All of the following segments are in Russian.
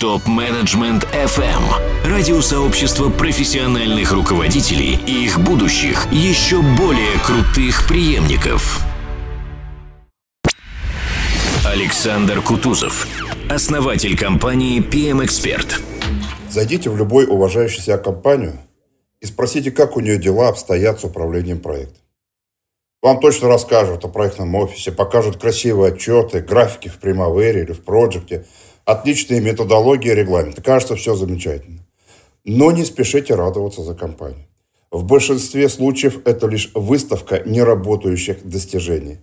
Топ-менеджмент FM. Радиосообщество профессиональных руководителей и их будущих, еще более крутых преемников. Александр Кутузов. Основатель компании PM Expert. Зайдите в любой уважающий себя компанию и спросите, как у нее дела обстоят с управлением проектом. Вам точно расскажут о проектном офисе, покажут красивые отчеты, графики в Primavera или в Проекте – отличные методологии, регламенты. Кажется, все замечательно. Но не спешите радоваться за компанию. В большинстве случаев это лишь выставка неработающих достижений.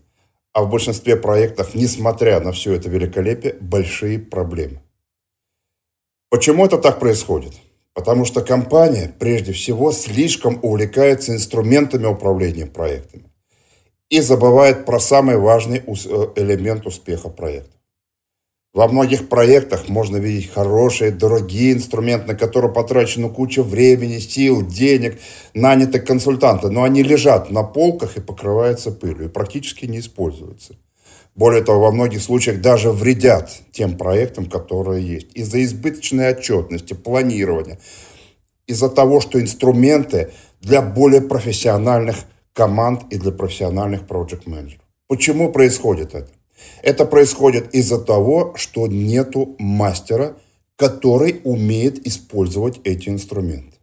А в большинстве проектов, несмотря на все это великолепие, большие проблемы. Почему это так происходит? Потому что компания, прежде всего, слишком увлекается инструментами управления проектами и забывает про самый важный э, элемент успеха проекта. Во многих проектах можно видеть хорошие, дорогие инструменты, на которые потрачено куча времени, сил, денег, наняты консультанты, но они лежат на полках и покрываются пылью, и практически не используются. Более того, во многих случаях даже вредят тем проектам, которые есть. Из-за избыточной отчетности, планирования, из-за того, что инструменты для более профессиональных команд и для профессиональных проект-менеджеров. Почему происходит это? Это происходит из-за того, что нету мастера, который умеет использовать эти инструменты.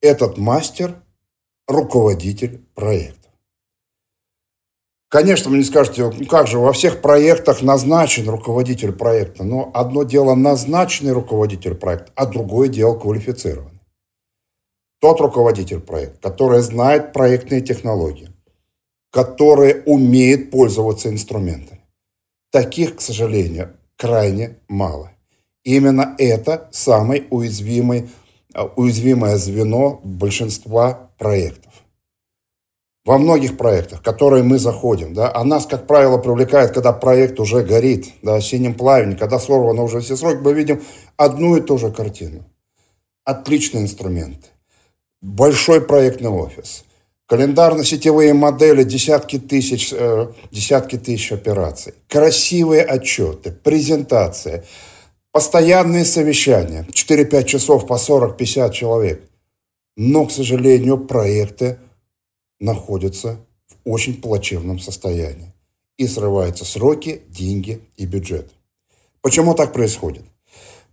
Этот мастер – руководитель проекта. Конечно, вы не скажете, ну как же, во всех проектах назначен руководитель проекта. Но одно дело назначенный руководитель проекта, а другое дело квалифицированный. Тот руководитель проекта, который знает проектные технологии, который умеет пользоваться инструментами. Таких, к сожалению, крайне мало. Именно это самое уязвимое, э, уязвимое звено большинства проектов. Во многих проектах, в которые мы заходим, да, а нас, как правило, привлекает, когда проект уже горит, да, синим пламенем, когда сорвано уже все сроки, мы видим одну и ту же картину. Отличный инструмент. Большой проектный офис – Календарно-сетевые модели, десятки тысяч, э, десятки тысяч операций. Красивые отчеты, презентация, постоянные совещания. 4-5 часов по 40-50 человек. Но, к сожалению, проекты находятся в очень плачевном состоянии. И срываются сроки, деньги и бюджет. Почему так происходит?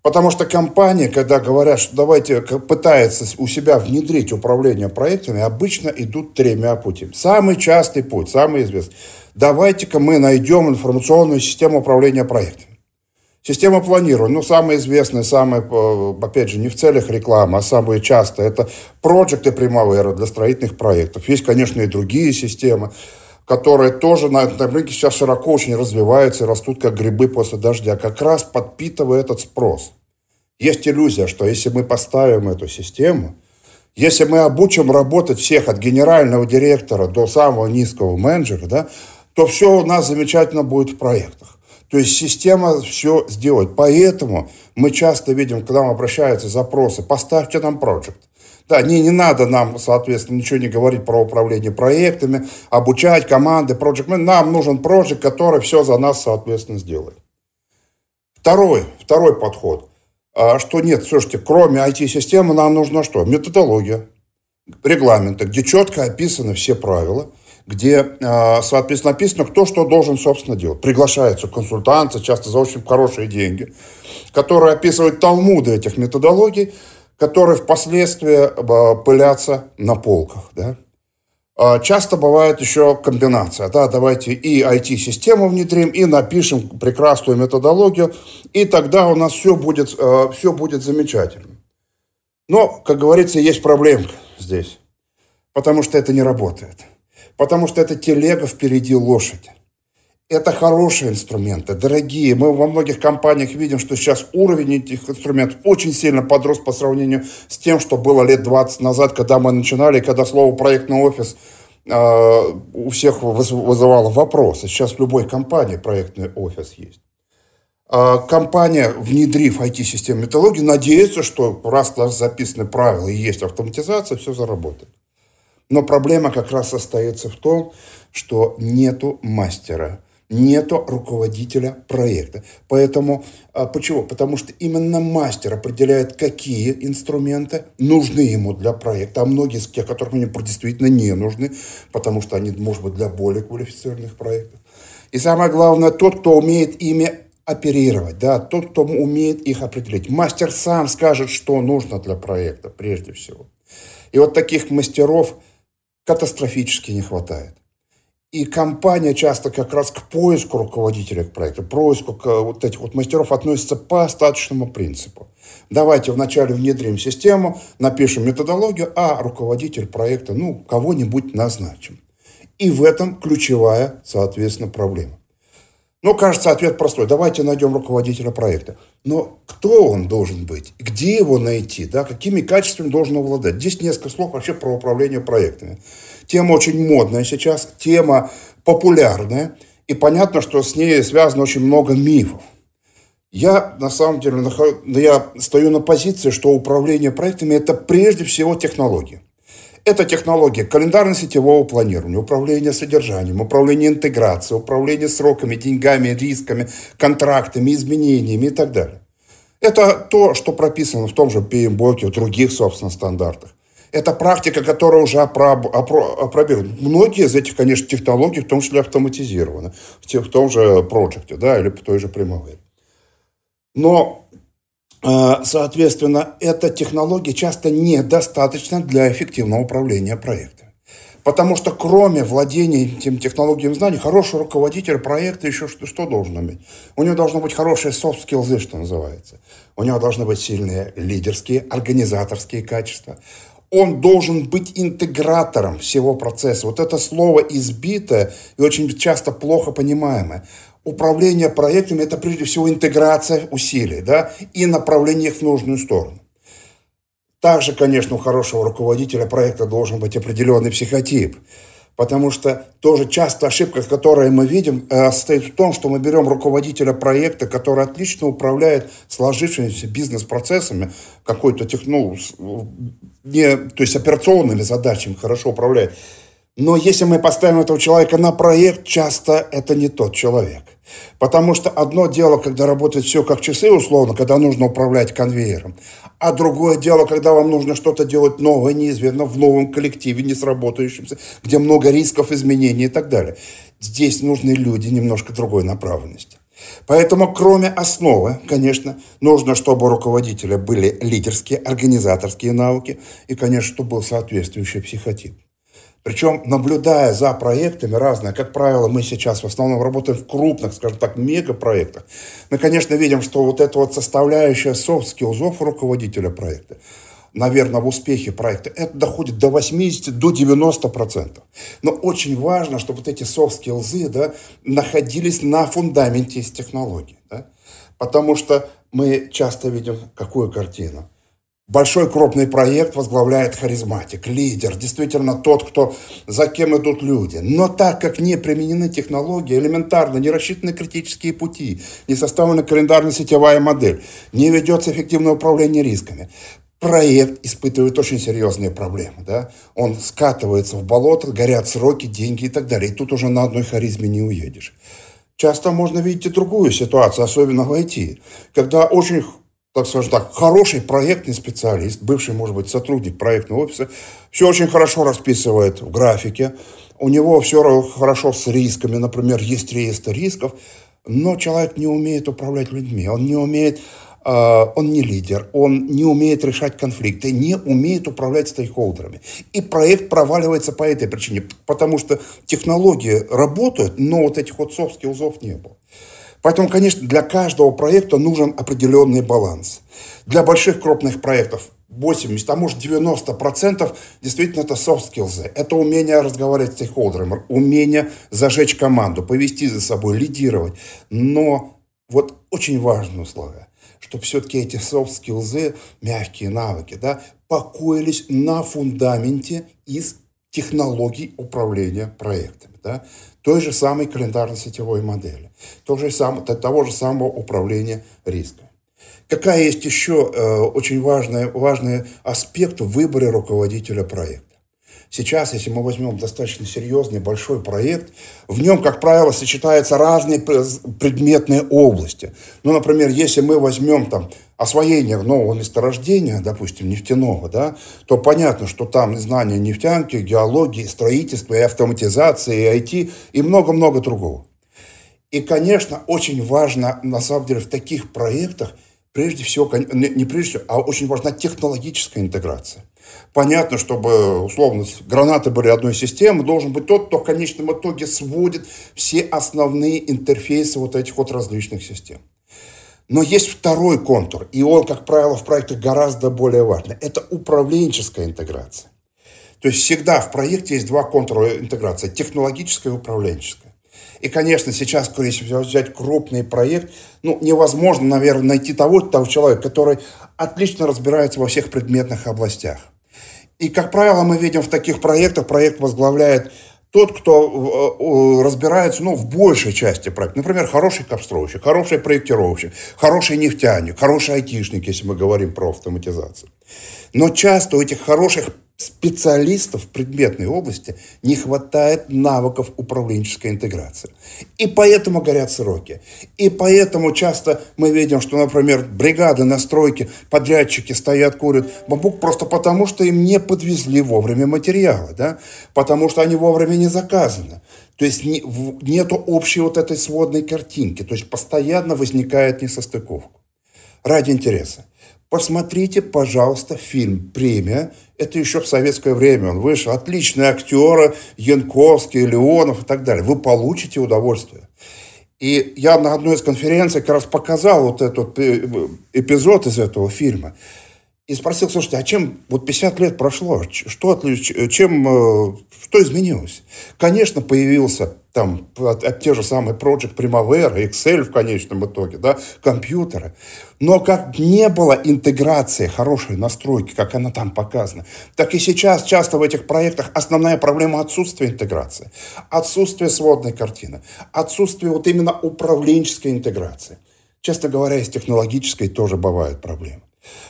Потому что компания, когда говорят, что давайте пытается у себя внедрить управление проектами, обычно идут тремя путями. Самый частый путь, самый известный. Давайте-ка мы найдем информационную систему управления проектами. Система планирования, ну, самая известная, самая, э, опять же, не в целях рекламы, а самые часто, это проекты Primavera для строительных проектов. Есть, конечно, и другие системы которые тоже на, на рынке сейчас широко очень развиваются и растут как грибы после дождя, как раз подпитывая этот спрос. Есть иллюзия, что если мы поставим эту систему, если мы обучим работать всех от генерального директора до самого низкого менеджера, да, то все у нас замечательно будет в проектах. То есть система все сделает. Поэтому мы часто видим, когда нам обращаются запросы, поставьте нам проект. Да, не, не надо нам, соответственно, ничего не говорить про управление проектами, обучать команды, проект. Нам нужен проект, который все за нас, соответственно, сделает. Второй, второй подход. А, что нет, слушайте, кроме IT-системы нам нужно что? Методология, регламенты, где четко описаны все правила, где, а, соответственно, написано, кто что должен, собственно, делать. Приглашаются консультанты, часто за очень хорошие деньги, которые описывают талмуды этих методологий, которые впоследствии э, пылятся на полках. Да? А, часто бывает еще комбинация. Да, давайте и IT-систему внедрим, и напишем прекрасную методологию, и тогда у нас все будет, э, все будет замечательно. Но, как говорится, есть проблемка здесь. Потому что это не работает. Потому что это телега впереди лошади. Это хорошие инструменты, дорогие. Мы во многих компаниях видим, что сейчас уровень этих инструментов очень сильно подрос по сравнению с тем, что было лет 20 назад, когда мы начинали, когда слово «проектный офис» э, у всех вызывало вопросы. Сейчас в любой компании проектный офис есть. А компания, внедрив IT-систему методологии, надеется, что раз записаны правила и есть автоматизация, все заработает. Но проблема как раз остается в том, что нету мастера – нету руководителя проекта. Поэтому, а, почему? Потому что именно мастер определяет, какие инструменты нужны ему для проекта, а многие из тех, которых мне действительно не нужны, потому что они, может быть, для более квалифицированных проектов. И самое главное, тот, кто умеет ими оперировать, да, тот, кто умеет их определить. Мастер сам скажет, что нужно для проекта, прежде всего. И вот таких мастеров катастрофически не хватает. И компания часто как раз к поиску руководителя проекта, поиску вот этих вот мастеров относится по остаточному принципу. Давайте вначале внедрим систему, напишем методологию, а руководитель проекта, ну, кого-нибудь назначим. И в этом ключевая, соответственно, проблема. Ну, кажется, ответ простой. Давайте найдем руководителя проекта. Но кто он должен быть? Где его найти? Да? Какими качествами должен обладать? Здесь несколько слов вообще про управление проектами. Тема очень модная сейчас, тема популярная. И понятно, что с ней связано очень много мифов. Я, на самом деле, я стою на позиции, что управление проектами – это прежде всего технология. Это технология календарно-сетевого планирования, управления содержанием, управления интеграцией, управления сроками, деньгами, рисками, контрактами, изменениями и так далее. Это то, что прописано в том же PMBOK и других, собственно, стандартах. Это практика, которая уже опробирована. Многие из этих, конечно, технологий, в том числе автоматизированы. В том же проекте, да, или по той же Primavera. Но, а, соответственно, эта технология часто недостаточна для эффективного управления проектом. Потому что кроме владения этим технологиям знаний, хороший руководитель проекта еще что, что должен иметь? У него должно быть хорошие soft skills, что называется. У него должны быть сильные лидерские, организаторские качества он должен быть интегратором всего процесса. Вот это слово избитое и очень часто плохо понимаемое. Управление проектами – это прежде всего интеграция усилий да, и направление их в нужную сторону. Также, конечно, у хорошего руководителя проекта должен быть определенный психотип – Потому что тоже часто ошибка, которую мы видим, э, состоит в том, что мы берем руководителя проекта, который отлично управляет сложившимися бизнес-процессами, какой-то техну, не, то есть операционными задачами хорошо управляет. Но если мы поставим этого человека на проект, часто это не тот человек. Потому что одно дело, когда работает все как часы, условно, когда нужно управлять конвейером. А другое дело, когда вам нужно что-то делать новое, неизвестно, в новом коллективе, не сработающемся, где много рисков, изменений и так далее. Здесь нужны люди немножко другой направленности. Поэтому, кроме основы, конечно, нужно, чтобы у руководителя были лидерские, организаторские навыки и, конечно, чтобы был соответствующий психотип. Причем, наблюдая за проектами разные, как правило, мы сейчас в основном работаем в крупных, скажем так, мегапроектах, мы, конечно, видим, что вот эта вот составляющая софт-скиллзов руководителя проекта, наверное, в успехе проекта, это доходит до 80, до 90%. Но очень важно, чтобы вот эти софт-скиллзы да, находились на фундаменте из технологий. Да? Потому что мы часто видим какую картину – Большой крупный проект возглавляет харизматик, лидер, действительно тот, кто, за кем идут люди. Но так как не применены технологии, элементарно не рассчитаны критические пути, не составлена календарно-сетевая модель, не ведется эффективное управление рисками, проект испытывает очень серьезные проблемы. Да? Он скатывается в болото, горят сроки, деньги и так далее. И тут уже на одной харизме не уедешь. Часто можно видеть и другую ситуацию, особенно в IT, когда очень так скажем так, хороший проектный специалист, бывший, может быть, сотрудник проектного офиса, все очень хорошо расписывает в графике, у него все хорошо с рисками, например, есть реестр рисков, но человек не умеет управлять людьми, он не умеет, э, он не лидер, он не умеет решать конфликты, не умеет управлять стейкхолдерами. И проект проваливается по этой причине, потому что технологии работают, но вот этих вот софт-скиллзов не было. Поэтому, конечно, для каждого проекта нужен определенный баланс. Для больших крупных проектов 80, а может 90 процентов действительно это soft skills. Это умение разговаривать с стейкхолдерами, умение зажечь команду, повести за собой, лидировать. Но вот очень важное условие, чтобы все-таки эти soft skills, мягкие навыки, да, покоились на фундаменте из технологий управления проектами. Да той же самой календарно-сетевой модели, то же самое, того же самого управления риском. Какая есть еще э, очень важный, важный аспект в руководителя проекта? Сейчас, если мы возьмем достаточно серьезный большой проект, в нем, как правило, сочетаются разные предметные области. Ну, например, если мы возьмем там освоение нового месторождения, допустим, нефтяного, да, то понятно, что там знания нефтянки, геологии, строительства, и автоматизации, и IT, и много-много другого. И, конечно, очень важно, на самом деле, в таких проектах, прежде всего, не прежде всего, а очень важна технологическая интеграция. Понятно, чтобы, условно, гранаты были одной системы, должен быть тот, кто в конечном итоге сводит все основные интерфейсы вот этих вот различных систем. Но есть второй контур, и он, как правило, в проектах гораздо более важный. Это управленческая интеграция. То есть всегда в проекте есть два контура интеграции – технологическая и управленческая. И, конечно, сейчас, если взять крупный проект, ну, невозможно, наверное, найти того, того человека, который отлично разбирается во всех предметных областях. И, как правило, мы видим в таких проектах, проект возглавляет тот, кто э, разбирается ну, в большей части проекта. Например, хороший капстроущик, хороший проектировщик, хороший нефтяник, хороший айтишник, если мы говорим про автоматизацию. Но часто у этих хороших специалистов в предметной области не хватает навыков управленческой интеграции. И поэтому горят сроки. И поэтому часто мы видим, что, например, бригады на стройке, подрядчики стоят, курят бамбук просто потому, что им не подвезли вовремя материалы, да? потому что они вовремя не заказаны. То есть не, нету общей вот этой сводной картинки. То есть постоянно возникает несостыковка. Ради интереса. Посмотрите, пожалуйста, фильм «Премия». Это еще в советское время он вышел. Отличные актеры, Янковский, Леонов и так далее. Вы получите удовольствие. И я на одной из конференций как раз показал вот этот э, эпизод из этого фильма. И спросил, слушайте, а чем, вот 50 лет прошло, что, отлич, чем, э, что изменилось? Конечно, появился там от, от те же самые Project Primavera, Excel в конечном итоге, да, компьютеры. Но как не было интеграции хорошей настройки, как она там показана, так и сейчас часто в этих проектах основная проблема отсутствия интеграции, отсутствие сводной картины, отсутствие вот именно управленческой интеграции. Честно говоря, и с технологической тоже бывают проблемы.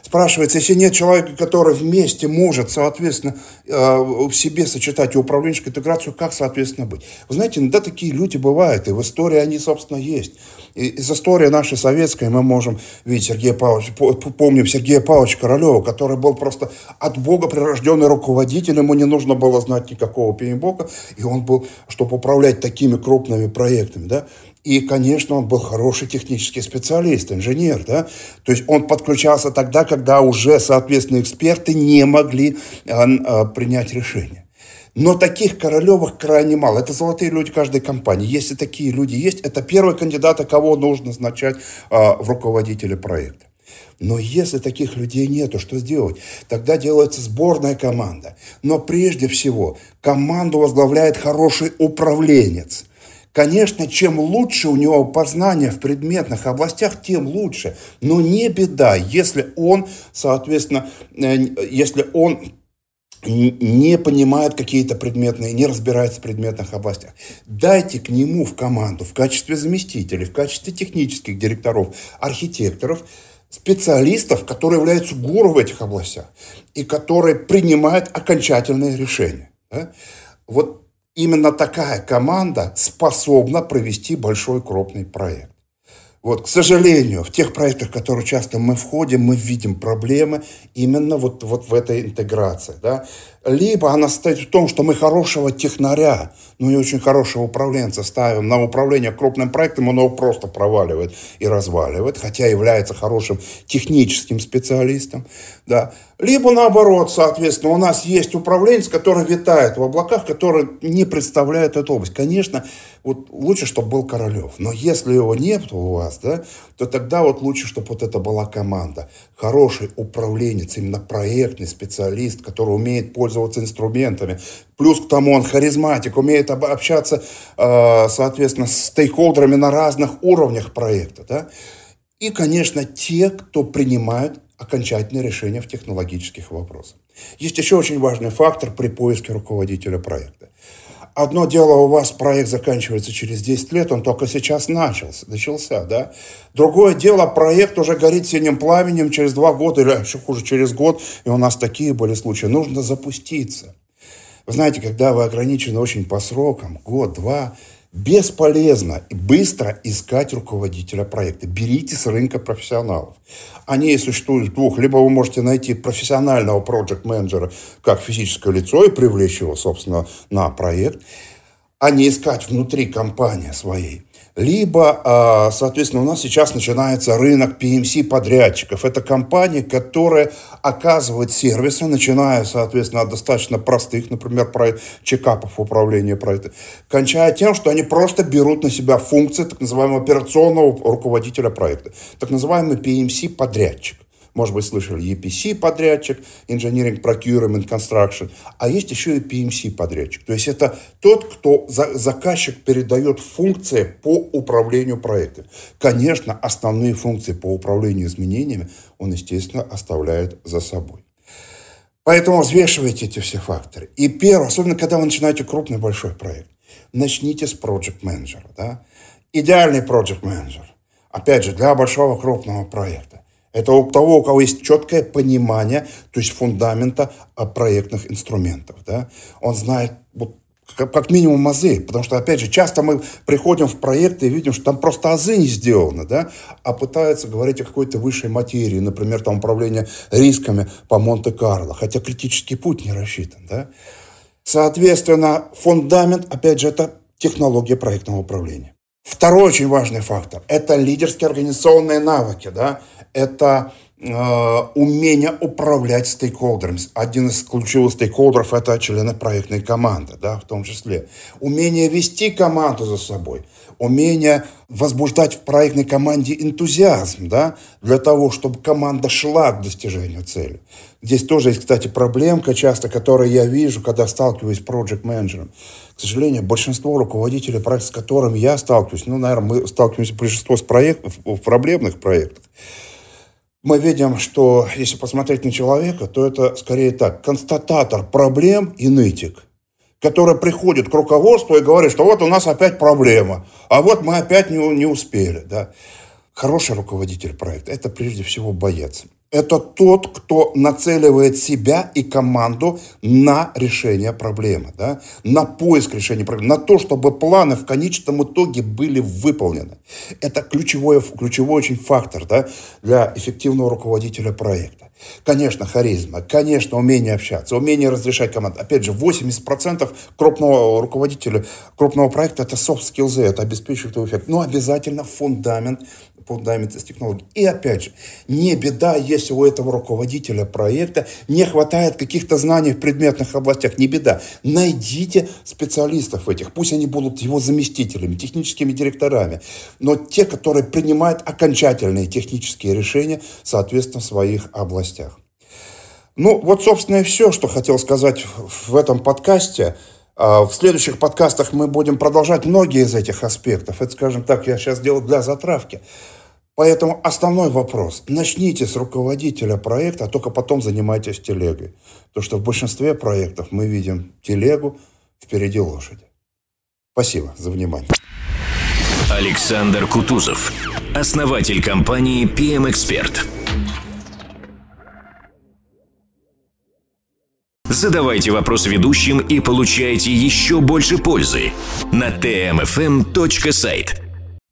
Спрашивается, если нет человека, который вместе может, соответственно, э, в себе сочетать и управленческую интеграцию, как, соответственно, быть? Вы знаете, иногда такие люди бывают, и в истории они, собственно, есть. Из истории нашей советской мы можем видеть Сергея Павловича, помним Сергея Павловича Королева, который был просто от Бога прирожденный руководитель, ему не нужно было знать никакого пейнбока, и он был, чтобы управлять такими крупными проектами, да, и, конечно, он был хороший технический специалист, инженер, да. То есть он подключался тогда, когда уже, соответственно, эксперты не могли а, а, принять решение. Но таких Королевых крайне мало. Это золотые люди каждой компании. Если такие люди есть, это первый кандидат, кого нужно назначать а, в руководителя проекта. Но если таких людей нету, что сделать? Тогда делается сборная команда. Но прежде всего команду возглавляет хороший управленец. Конечно, чем лучше у него познание в предметных областях, тем лучше. Но не беда, если он, соответственно, э, если он не понимает какие-то предметные, не разбирается в предметных областях. Дайте к нему в команду в качестве заместителей, в качестве технических директоров, архитекторов, специалистов, которые являются гуру в этих областях и которые принимают окончательные решения. Да? Вот именно такая команда способна провести большой крупный проект. Вот, к сожалению, в тех проектах, в которые часто мы входим, мы видим проблемы именно вот, вот в этой интеграции. Да? Либо она состоит в том, что мы хорошего технаря, но не очень хорошего управленца ставим на управление крупным проектом, он его просто проваливает и разваливает, хотя является хорошим техническим специалистом. Да? Либо наоборот, соответственно, у нас есть управленец, который витает в облаках, который не представляет эту область. Конечно, вот лучше, чтобы был Королев. Но если его нет у вас, да, то тогда вот лучше, чтобы вот это была команда. Хороший управленец, именно проектный специалист, который умеет пользоваться инструментами. Плюс к тому он харизматик, умеет общаться, э, соответственно, с стейкхолдерами на разных уровнях проекта. Да? И, конечно, те, кто принимают окончательное решение в технологических вопросах. Есть еще очень важный фактор при поиске руководителя проекта. Одно дело, у вас проект заканчивается через 10 лет, он только сейчас начался, начался, да? Другое дело, проект уже горит синим пламенем через два года, или еще хуже, через год, и у нас такие были случаи. Нужно запуститься. Вы знаете, когда вы ограничены очень по срокам, год-два, бесполезно и быстро искать руководителя проекта. Берите с рынка профессионалов. Они существуют двух. Либо вы можете найти профессионального проект-менеджера как физическое лицо и привлечь его, собственно, на проект, а не искать внутри компании своей либо, а, соответственно, у нас сейчас начинается рынок PMC-подрядчиков. Это компании, которые оказывают сервисы, начиная, соответственно, от достаточно простых, например, чекапов управления проекта, кончая тем, что они просто берут на себя функции так называемого операционного руководителя проекта, так называемый PMC-подрядчик. Может быть, слышали EPC подрядчик, Engineering Procurement Construction, а есть еще и PMC подрядчик. То есть это тот, кто за, заказчик передает функции по управлению проектом. Конечно, основные функции по управлению изменениями он, естественно, оставляет за собой. Поэтому взвешивайте эти все факторы. И первое, особенно когда вы начинаете крупный большой проект, начните с project менеджера. Да? Идеальный project менеджер. Опять же, для большого крупного проекта. Это у того, у кого есть четкое понимание, то есть фундамента а, проектных инструментов. Да? Он знает вот, как минимум азы, потому что, опять же, часто мы приходим в проекты и видим, что там просто азы не сделаны, да, а пытаются говорить о какой-то высшей материи, например, там управление рисками по Монте-Карло, хотя критический путь не рассчитан, да. Соответственно, фундамент, опять же, это технология проектного управления. Второй очень важный фактор – это лидерские организационные навыки, да, это э, умение управлять стейкхолдерами. Один из ключевых стейкхолдеров – это члены проектной команды, да, в том числе. Умение вести команду за собой, умение возбуждать в проектной команде энтузиазм, да, для того, чтобы команда шла к достижению цели. Здесь тоже есть, кстати, проблемка часто, которую я вижу, когда сталкиваюсь с проект-менеджером. К сожалению, большинство руководителей проектов, с которыми я сталкиваюсь, ну, наверное, мы сталкиваемся большинство с проектов, в проблемных проектах, мы видим, что если посмотреть на человека, то это скорее так, констататор проблем и нытик, который приходит к руководству и говорит, что вот у нас опять проблема, а вот мы опять не, не успели. Да. Хороший руководитель проекта – это прежде всего боец это тот, кто нацеливает себя и команду на решение проблемы, да? на поиск решения проблемы, на то, чтобы планы в конечном итоге были выполнены. Это ключевой, ключевой очень фактор да, для эффективного руководителя проекта. Конечно, харизма, конечно, умение общаться, умение разрешать команду. Опять же, 80% крупного руководителя, крупного проекта – это soft skills, это обеспечивает эффект. Но обязательно фундамент фундамент из технологий. И опять же, не беда, если у этого руководителя проекта не хватает каких-то знаний в предметных областях, не беда. Найдите специалистов этих, пусть они будут его заместителями, техническими директорами, но те, которые принимают окончательные технические решения, соответственно, в своих областях. Ну, вот, собственно, и все, что хотел сказать в этом подкасте. А, в следующих подкастах мы будем продолжать многие из этих аспектов. Это, скажем так, я сейчас делаю для затравки. Поэтому основной вопрос. Начните с руководителя проекта, а только потом занимайтесь телегой. Потому что в большинстве проектов мы видим телегу впереди лошади. Спасибо за внимание. Александр Кутузов, основатель компании PM Expert. Задавайте вопросы ведущим и получайте еще больше пользы на tmfm.site.